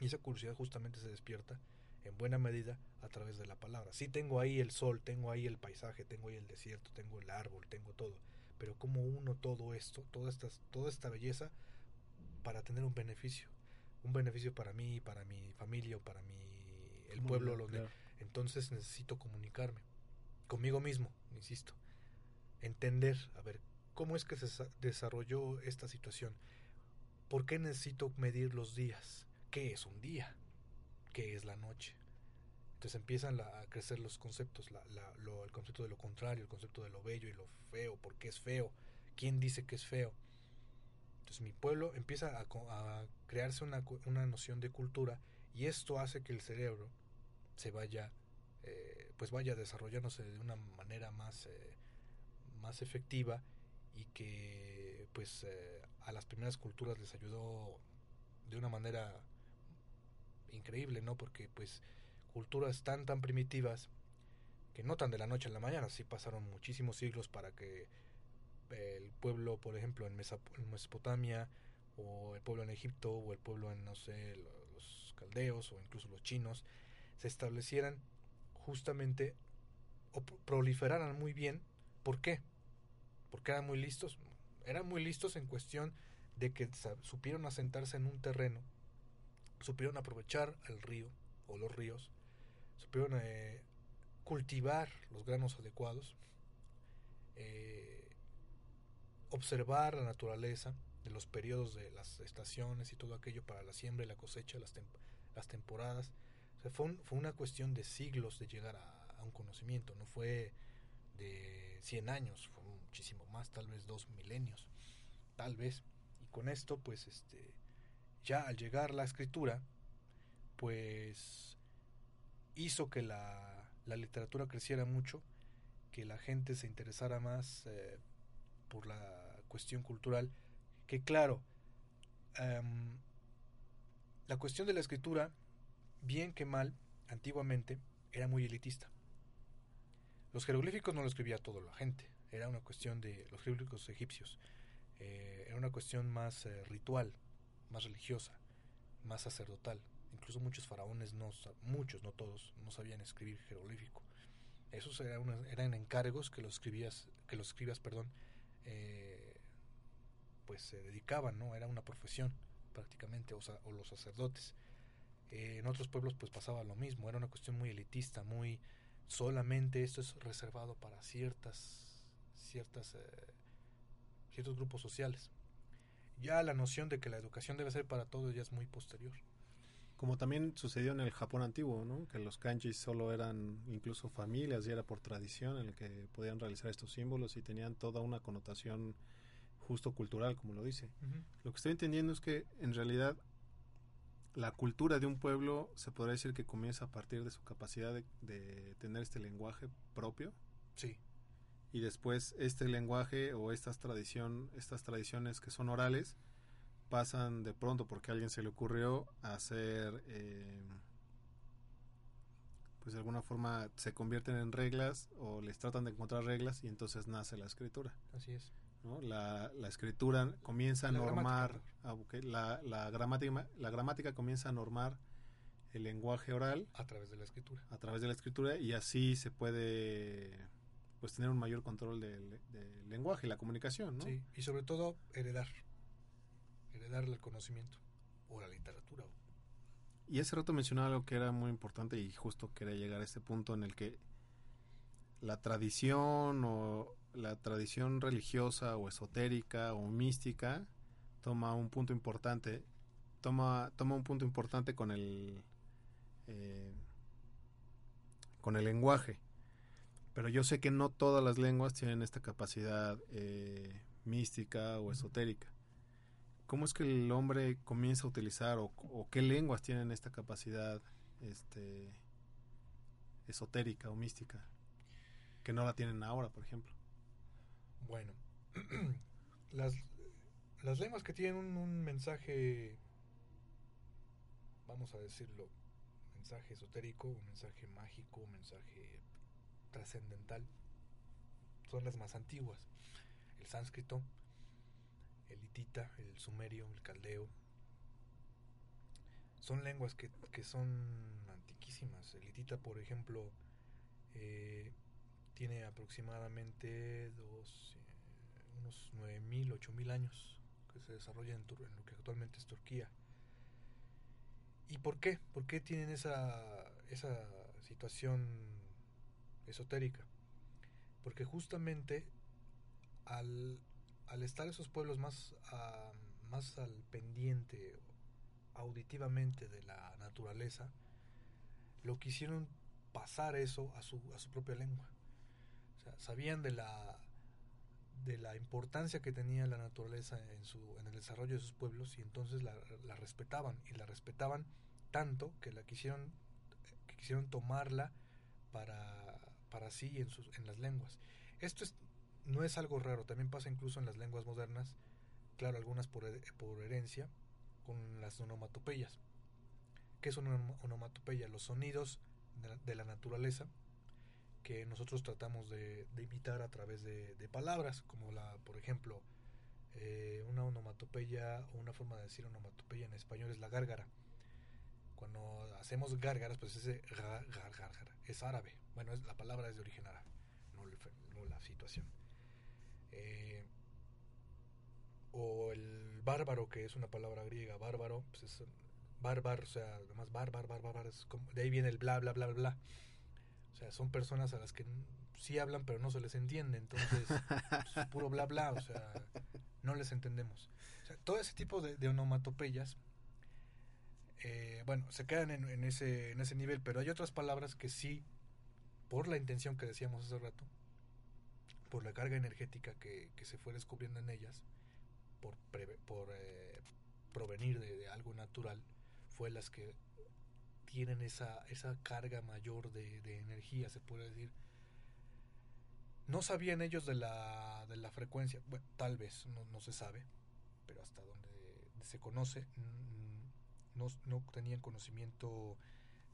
y esa curiosidad justamente se despierta en buena medida a través de la palabra. Sí tengo ahí el sol, tengo ahí el paisaje, tengo ahí el desierto, tengo el árbol, tengo todo, pero como uno todo esto, toda esta, toda esta belleza para tener un beneficio, un beneficio para mí, para mi familia para mi el pueblo bien, donde claro. entonces necesito comunicarme conmigo mismo, insisto, entender, a ver, cómo es que se sa- desarrolló esta situación, por qué necesito medir los días, qué es un día, qué es la noche. Entonces empiezan a crecer los conceptos, el concepto de lo contrario, el concepto de lo bello y lo feo, por qué es feo, quién dice que es feo. Entonces mi pueblo empieza a, crearse una, una noción de cultura y esto hace que el cerebro se vaya, eh, pues vaya desarrollándose de una manera más, eh, más efectiva y que pues eh, a las primeras culturas les ayudó de una manera increíble, ¿no? Porque pues culturas tan tan primitivas que no tan de la noche a la mañana, sí pasaron muchísimos siglos para que el pueblo, por ejemplo, en, Mesopotamia, o el pueblo en Egipto, o el pueblo en, no sé, lo- los caldeos, o incluso los chinos, se establecieran justamente o pro- proliferaran muy bien. ¿Por qué? Porque eran muy listos. Eran muy listos en cuestión de que supieron asentarse en un terreno, supieron aprovechar el río o los ríos, supieron eh, cultivar los granos adecuados, eh, observar la naturaleza de los periodos de las estaciones y todo aquello para la siembra y la cosecha, las, tem- las temporadas. O sea, fue, un- fue una cuestión de siglos de llegar a, a un conocimiento, no fue de 100 años, fue muchísimo más, tal vez dos milenios, tal vez. Y con esto, pues, este, ya al llegar la escritura, pues hizo que la, la literatura creciera mucho, que la gente se interesara más eh, por la cuestión cultural, que claro, em, la cuestión de la escritura, bien que mal, antiguamente, era muy elitista. Los jeroglíficos no lo escribía toda la gente, era una cuestión de los jeroglíficos egipcios, eh, era una cuestión más eh, ritual, más religiosa, más sacerdotal. Incluso muchos faraones, no, muchos, no todos, no sabían escribir jeroglífico. Esos eran, encargos que los escribías, que los escribas, perdón, eh, pues se dedicaban, ¿no? Era una profesión prácticamente, o los sacerdotes. Eh, en otros pueblos pues pasaba lo mismo, era una cuestión muy elitista, muy solamente esto es reservado para ciertas, ciertas, eh, ciertos grupos sociales. Ya la noción de que la educación debe ser para todos ya es muy posterior. Como también sucedió en el Japón antiguo, ¿no? Que los kanjis solo eran incluso familias y era por tradición en el que podían realizar estos símbolos y tenían toda una connotación justo cultural, como lo dice. Lo que estoy entendiendo es que en realidad la cultura de un pueblo se podría decir que comienza a partir de su capacidad de, de tener este lenguaje propio. Sí. Y después este lenguaje o estas tradición, estas tradiciones que son orales pasan de pronto porque a alguien se le ocurrió hacer eh, pues de alguna forma se convierten en reglas o les tratan de encontrar reglas y entonces nace la escritura. Así es. ¿no? La, la escritura comienza a La normar, ah, ok, la, la, gramática, la gramática comienza a normar el lenguaje oral a través de la escritura. a través de la escritura y así se puede pues tener un mayor control del, del lenguaje y la comunicación, ¿no? Sí, y sobre todo heredar. heredarle el conocimiento o la literatura. Y hace rato mencionaba algo que era muy importante y justo quería llegar a este punto en el que la tradición o la tradición religiosa o esotérica o mística toma un punto importante toma toma un punto importante con el eh, con el lenguaje pero yo sé que no todas las lenguas tienen esta capacidad eh, mística o esotérica cómo es que el hombre comienza a utilizar o, o qué lenguas tienen esta capacidad este esotérica o mística que no la tienen ahora, por ejemplo. Bueno, las, las lenguas que tienen un, un, mensaje, vamos a decirlo, mensaje esotérico, un mensaje mágico, un mensaje trascendental, son las más antiguas. El sánscrito, el hitita, el sumerio, el caldeo. Son lenguas que, que son antiquísimas. El hitita, por ejemplo, eh, tiene aproximadamente dos, eh, unos 9.000, 8.000 años que se desarrolla en, en, lo que actualmente es Turquía. ¿Y por qué? ¿Por qué tienen esa, esa situación esotérica? Porque justamente al, al estar esos pueblos más, uh, más al pendiente auditivamente de la naturaleza, lo quisieron pasar eso a su, a su propia lengua sabían de la de la importancia que tenía la naturaleza en su en el desarrollo de sus pueblos y entonces la, la respetaban y la respetaban tanto que la quisieron que quisieron tomarla para para sí en sus en las lenguas esto es, no es algo raro también pasa incluso en las lenguas modernas claro algunas por, por herencia con las onomatopeyas ¿qué es una onomatopeya? los sonidos de la, naturaleza que nosotros tratamos de, de imitar a través de, palabras, como la, por ejemplo, eh, una onomatopeya o una forma de decir onomatopeya en español es la gárgara. Cuando hacemos gárgaras, pues ese gar, gar, gar, es árabe. Bueno, es, la palabra es de origen árabe, no, no la situación. Eh, o el bárbaro, que es una palabra griega, bárbaro, pues es bárbaro, o sea, además bárbaro, bárbaro, es como, de ahí viene el bla, bla, bla, bla. O sea, son personas a las que sí hablan, pero no se les entiende. Entonces, pues, puro bla bla, o sea, no les entendemos. O sea, todo ese tipo de, de onomatopeyas, eh, bueno, se quedan en, ese, en ese nivel, pero hay otras palabras que sí, por la intención que decíamos hace rato, por la carga energética que, que se fue descubriendo en ellas, por, por eh, provenir de, algo natural, fue las que tienen esa, esa carga mayor de, de, energía, se puede decir. No sabían ellos de la, de la frecuencia, tal vez, no, no, se sabe, pero hasta donde se conoce, no, no tenían conocimiento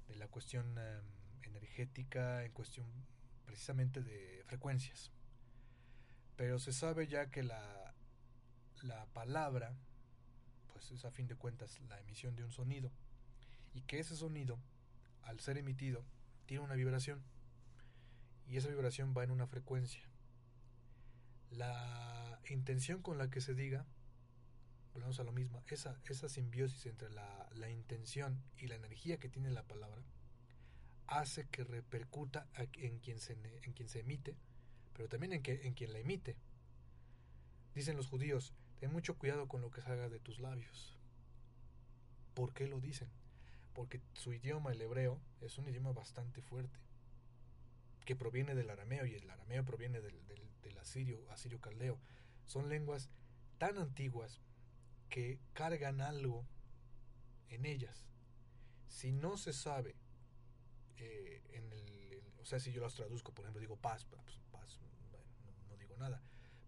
de la cuestión um, energética en cuestión precisamente de frecuencias. Pero se sabe ya que la, la palabra, pues es a fin de cuentas la emisión de un sonido y que ese sonido, al ser emitido, tiene una vibración y esa vibración va en una frecuencia. La intención con la que se diga, volvemos a lo mismo, esa, esa simbiosis entre la, la intención y la energía que tiene la palabra, hace que repercuta en quien se, en quien se emite, pero también en, que, en quien la emite. Dicen los judíos, ten mucho cuidado con lo que salga de tus labios. ¿Por qué lo dicen? porque su idioma, el hebreo, es un idioma bastante fuerte, que proviene del arameo y el arameo proviene del, del, del asirio, asirio caldeo. Son lenguas tan antiguas que cargan algo en ellas. Si no se sabe, eh, en el, el, o sea, si yo las traduzco, por ejemplo, digo paz, pues, paz bueno, no, no, digo nada.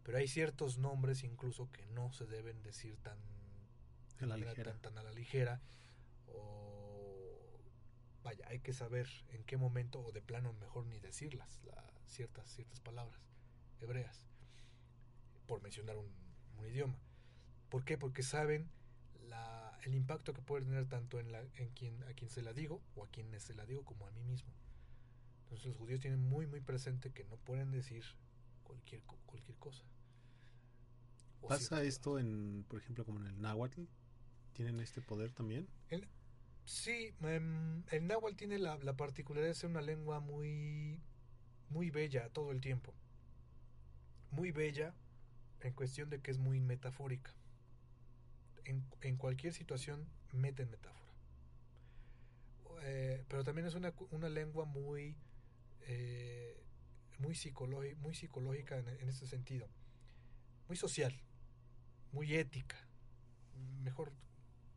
Pero hay ciertos nombres incluso que no se deben decir tan, a la ligera. tan, tan a la ligera o vaya, hay que saber en qué momento o de plano mejor ni decirlas, la, ciertas, ciertas palabras hebreas, por mencionar un, un, idioma. ¿Por qué? Porque saben la, el impacto que puede tener tanto en, la, en quien, a quien se la digo o a quien se la digo como a mí mismo. Entonces los judíos tienen muy muy presente que no pueden decir cualquier, cualquier cosa. ¿Pasa esto en, por ejemplo, como en el náhuatl? ¿Tienen este poder también? El, sí, em, el náhuatl tiene la, la, particularidad de ser una lengua muy, muy bella todo el tiempo. Muy bella en cuestión de que es muy metafórica. En, cualquier situación mete metáfora. Eh, pero también es una, una lengua muy, eh, muy, muy psicológica en, en este sentido. Muy social, muy ética. Mejor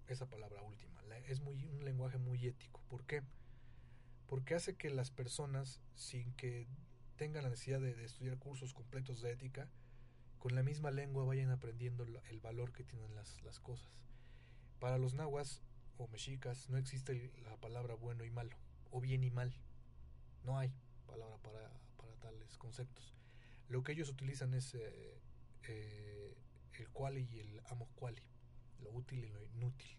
esa palabra última. Es muy, un lenguaje muy ético. ¿Por qué? Porque hace que las personas, sin que tengan la necesidad de estudiar cursos completos de ética, con la misma lengua vayan aprendiendo el valor que tienen las, las cosas. Para los nahuas o mexicas no existe la palabra bueno y malo, o bien y mal. No hay palabra para, para tales conceptos. Lo que ellos utilizan es eh, eh, el quali y el amo quali, lo útil y lo inútil,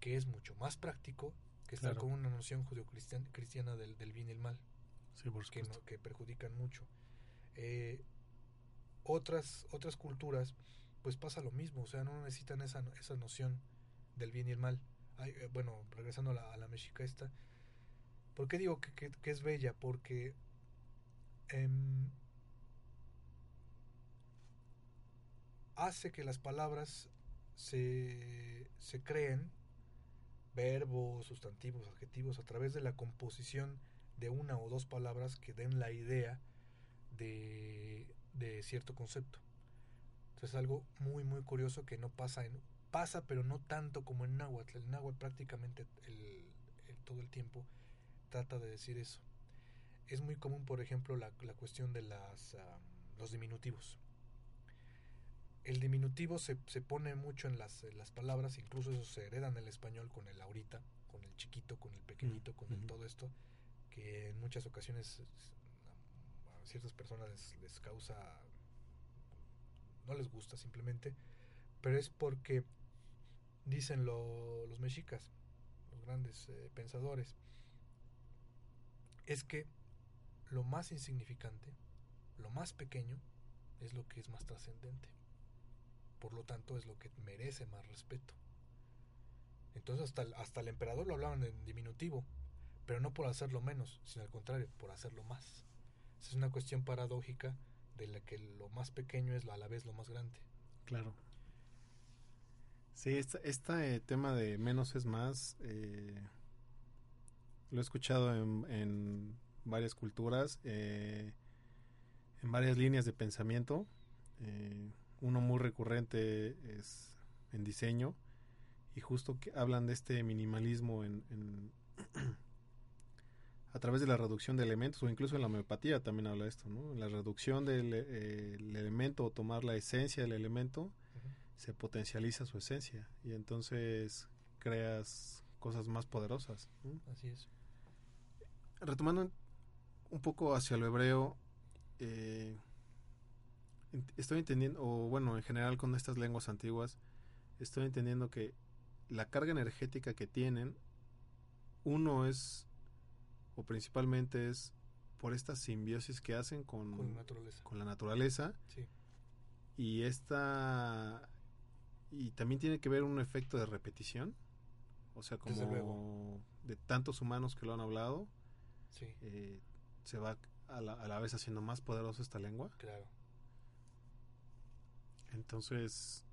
que es mucho más práctico que estar con una noción judio-cristiana del, del, bien y el mal, sí, por que, no, que perjudican mucho. Eh, otras, otras culturas, pues pasa lo mismo, o sea, no necesitan esa, esa noción del bien y el mal. Eh, bueno, regresando a la, a mexica esta, ¿por qué digo que, que, es bella? Porque eh, hace que las palabras se, se creen, verbos, sustantivos, adjetivos, a través de la composición de una o dos palabras que den la idea de, de cierto concepto. Entonces es algo muy muy curioso que no pasa en pasa pero no tanto como en náhuatl. El náhuatl prácticamente el, el, todo el tiempo trata de decir eso. Es muy común, por ejemplo, la, la cuestión de las, los diminutivos. El diminutivo se, se pone mucho en las, en las, palabras, incluso eso se hereda en el español con el ahorita, con el chiquito, con el pequeñito, con el todo esto, que en muchas ocasiones ciertas personas les, causa, no les gusta simplemente, pero es porque dicen lo, los mexicas, los grandes eh, pensadores, es que lo más insignificante, lo más pequeño, es lo que es más trascendente. Por lo tanto, es lo que merece más respeto. Entonces, hasta hasta el emperador lo hablaban en diminutivo, pero no por hacerlo menos, sino al contrario, por hacerlo más. Es una cuestión paradójica de la que lo más pequeño es a la vez lo más grande. Claro. Sí, este, este tema de menos es más, eh, lo he escuchado en, en varias culturas, eh, en varias líneas de pensamiento. Uno muy recurrente es en diseño y justo que hablan de este minimalismo en a través de la reducción de elementos o incluso en la homeopatía también habla esto, ¿no? La reducción del eh, el elemento o tomar la esencia del elemento uh -huh. se potencializa su esencia y entonces creas cosas más poderosas. ¿no? Así es. Retomando un poco hacia lo hebreo, eh, estoy entendiendo, o bueno, en general con estas lenguas antiguas, estoy entendiendo que la carga energética que tienen, uno es, o principalmente es por esta simbiosis que hacen con, con la naturaleza, con la naturaleza sí. y esta, y también tiene que ver un efecto de repetición, o sea, como de tantos humanos que lo han hablado, sí. eh, se va a la, a la vez haciendo más poderosa esta lengua. Claro. Entonces,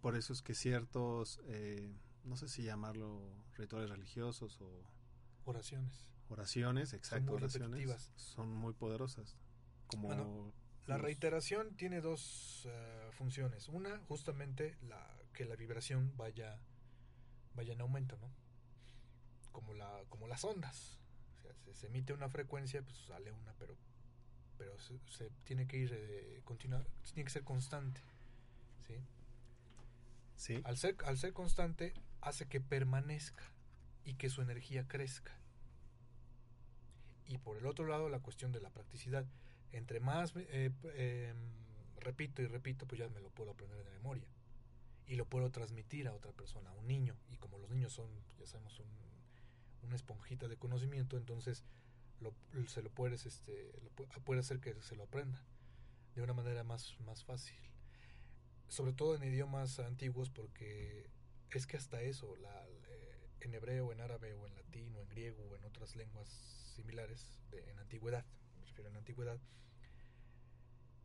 por eso es que ciertos, eh, no sé si llamarlo rituales religiosos o oraciones. Oraciones, exacto, son muy oraciones son muy poderosas. Como bueno, la reiteración tiene dos uh, funciones. Una, justamente la que la vibración vaya vaya en aumento, ¿no? Como la como las ondas. O sea, se, se emite una frecuencia, pues sale una, pero pero se, se tiene que ir eh, continua, tiene que ser constante. ¿sí? Sí. Al ser, al ser constante, hace que permanezca y que su energía crezca. Y por el otro lado, la cuestión de la practicidad. Entre más eh, eh, repito y repito, pues ya me lo puedo aprender de memoria. Y lo puedo transmitir a otra persona, a un niño. Y como los niños son, ya sabemos, un, una esponjita de conocimiento, entonces lo, se lo puedes, este, lo puede hacer que se lo aprenda de una manera más, más fácil. sobre todo en idiomas antiguos, porque es que hasta eso, la, eh, en hebreo, en árabe o en latín o en griego o en otras lenguas similares en antigüedad, me refiero a la antigüedad,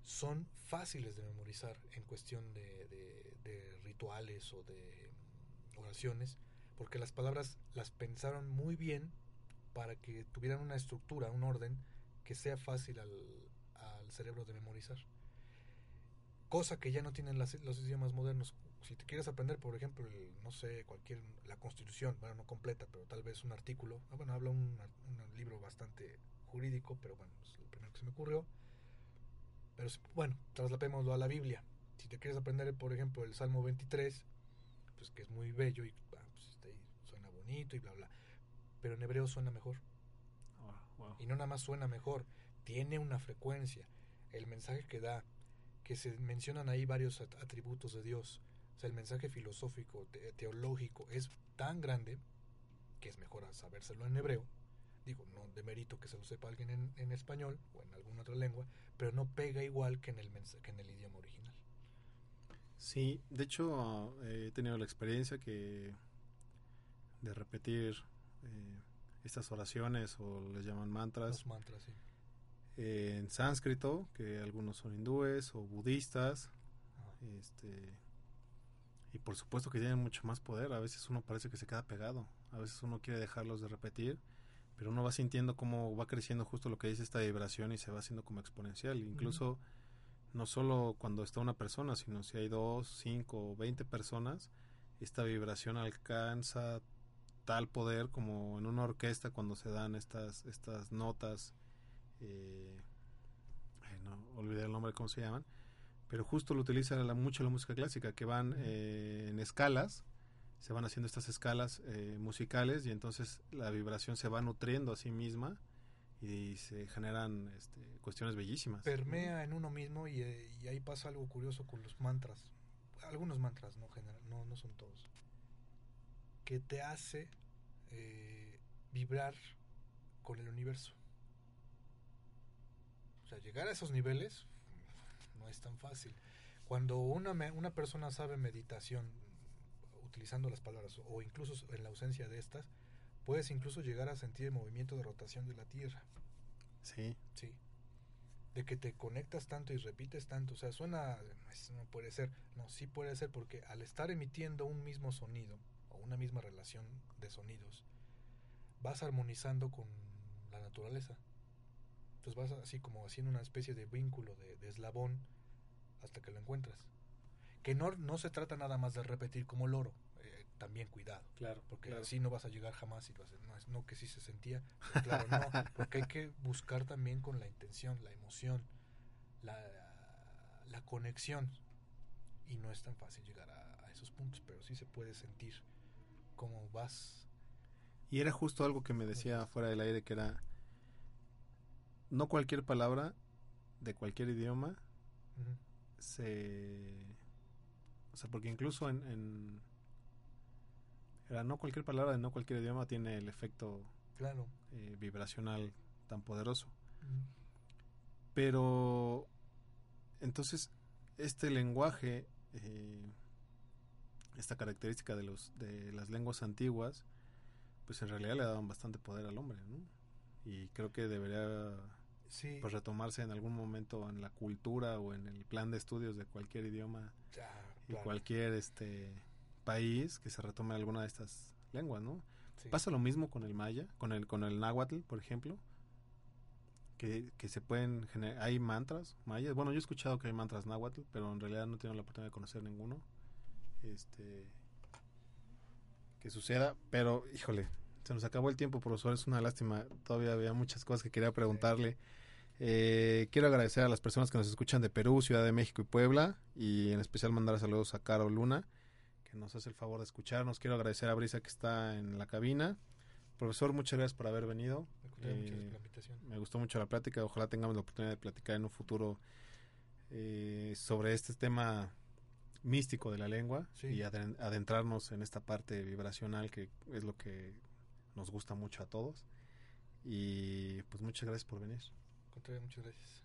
son fáciles de memorizar en cuestión de, rituales o de oraciones, porque las palabras las pensaron muy bien para que tuvieran una estructura, un orden que sea fácil al, cerebro de memorizar. Cosa que ya no tienen los idiomas modernos. Si te quieres aprender, por ejemplo, el, no sé, cualquier, la constitución, bueno, no completa, pero tal vez un artículo, ah, bueno, habla un, un libro bastante jurídico, pero bueno, es el primero que se me ocurrió. Pero bueno, traslapémoslo a la Biblia. Si te quieres aprender, por ejemplo, el Salmo 23, pues que es muy bello y ah, pues, está ahí, suena bonito y bla, bla. Pero en hebreo suena mejor. Y no nada más suena mejor, tiene una frecuencia. El mensaje que da, que se mencionan ahí varios at- atributos de Dios. O sea, el mensaje filosófico, te- teológico, es tan grande que es mejor sabérselo en hebreo. Digo, no de mérito que se lo sepa alguien en, en español o en alguna otra lengua, pero no pega igual que en el, que en el idioma original. Sí, de hecho eh, he tenido la experiencia que de repetir eh, estas oraciones o les llaman mantras Los mantras, sí. eh, en sánscrito, que algunos son hindúes o budistas, este y por supuesto que tienen mucho más poder. A veces uno parece que se queda pegado, a veces uno quiere dejarlos de repetir, pero uno va sintiendo cómo va creciendo justo lo que dice esta vibración y se va haciendo como exponencial. Incluso no solo cuando está una persona, sino si hay dos, cinco o veinte personas, esta vibración alcanza tal poder como en una orquesta cuando se dan estas, estas notas, eh, no olvidé el nombre, cómo se llaman, pero justo lo utiliza la, mucho la música clásica, que van eh, en escalas, se van haciendo estas escalas eh, musicales y entonces la vibración se va nutriendo a sí misma y se generan este, cuestiones bellísimas. permea en uno mismo y, eh, y ahí pasa algo curioso con los mantras. Algunos mantras, no, general, no, no son todos. Que te hace eh, vibrar con el universo. O sea, llegar a esos niveles no es tan fácil. Cuando una, una persona sabe meditación utilizando las palabras o incluso en la ausencia de estas, puedes incluso llegar a sentir el movimiento de rotación de la Tierra. Sí. Sí. De que te conectas tanto y repites tanto. O sea, suena. No, es- no puede ser. No, sí puede ser porque al estar emitiendo un mismo sonido o una misma relación de sonidos, vas armonizando con la naturaleza. Entonces vas así como haciendo una especie de vínculo, de, de eslabón, hasta que lo encuentras. Que no, no se trata nada más de repetir como loro. eh, también cuidado. Claro, Porque claro. así no vas a llegar jamás y vas a no, es- no que sí se sentía. pero claro, no. Porque hay que buscar también con la intención, la emoción, la, la conexión. Y no es tan fácil llegar a, a esos puntos, pero sí se puede sentir cómo vas. Y era justo algo que me decía fuera del aire que era no cualquier palabra de cualquier idioma se o sea porque incluso en, en era no cualquier palabra de no cualquier idioma tiene el efecto Claro. eh, vibracional tan poderoso pero entonces este lenguaje eh, esta característica de los de las lenguas antiguas pues en realidad le daban bastante poder al hombre ¿no? y creo que debería Sí. pues retomarse en algún momento en la cultura o en el plan de estudios de cualquier idioma Ya, y cualquier este país que se retome alguna de estas lenguas, ¿no? Sí. Pasa lo mismo con el maya, con el con el náhuatl, por ejemplo, que, que se pueden generar, hay mantras mayas. Bueno, yo he escuchado que hay mantras náhuatl, pero en realidad no he tenido la oportunidad de conocer ninguno. Este que suceda, pero híjole, se nos acabó el tiempo, profesor, es una lástima. Todavía había muchas cosas que quería preguntarle. Eh, quiero agradecer a las personas que nos escuchan de Perú, Ciudad de México y Puebla, y en especial mandar saludos a Caro Luna, que nos hace el favor de escucharnos. Quiero agradecer a Brisa que está en la cabina. Profesor, muchas gracias por haber venido. Me Eh, la invitación. me gustó mucho la plática. Ojalá tengamos la oportunidad de platicar en un futuro eh, sobre este tema místico de la lengua Sí. y adentrarnos en esta parte vibracional que es lo que nos gusta mucho a todos. Y pues muchas gracias por venir. Muchas gracias.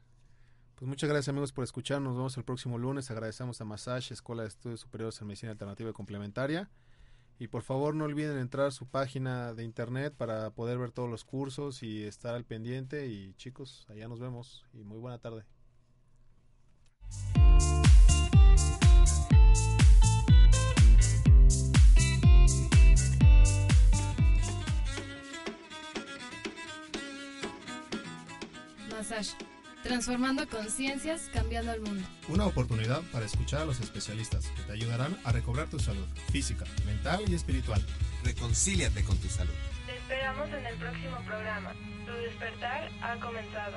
Pues muchas gracias amigos por escucharnos. Nos vemos el próximo lunes. Agradecemos a Massage, Escuela de Estudios Superiores en Medicina Alternativa y Complementaria. Y por favor no olviden entrar a su página de internet para poder ver todos los cursos y estar al pendiente. Y chicos, allá nos vemos y muy buena tarde. Massage. Transformando conciencias, cambiando el mundo. Una oportunidad para escuchar a los especialistas que te ayudarán a recobrar tu salud física, mental y espiritual. Reconcíliate con tu salud. Te esperamos en el próximo programa. Tu despertar ha comenzado.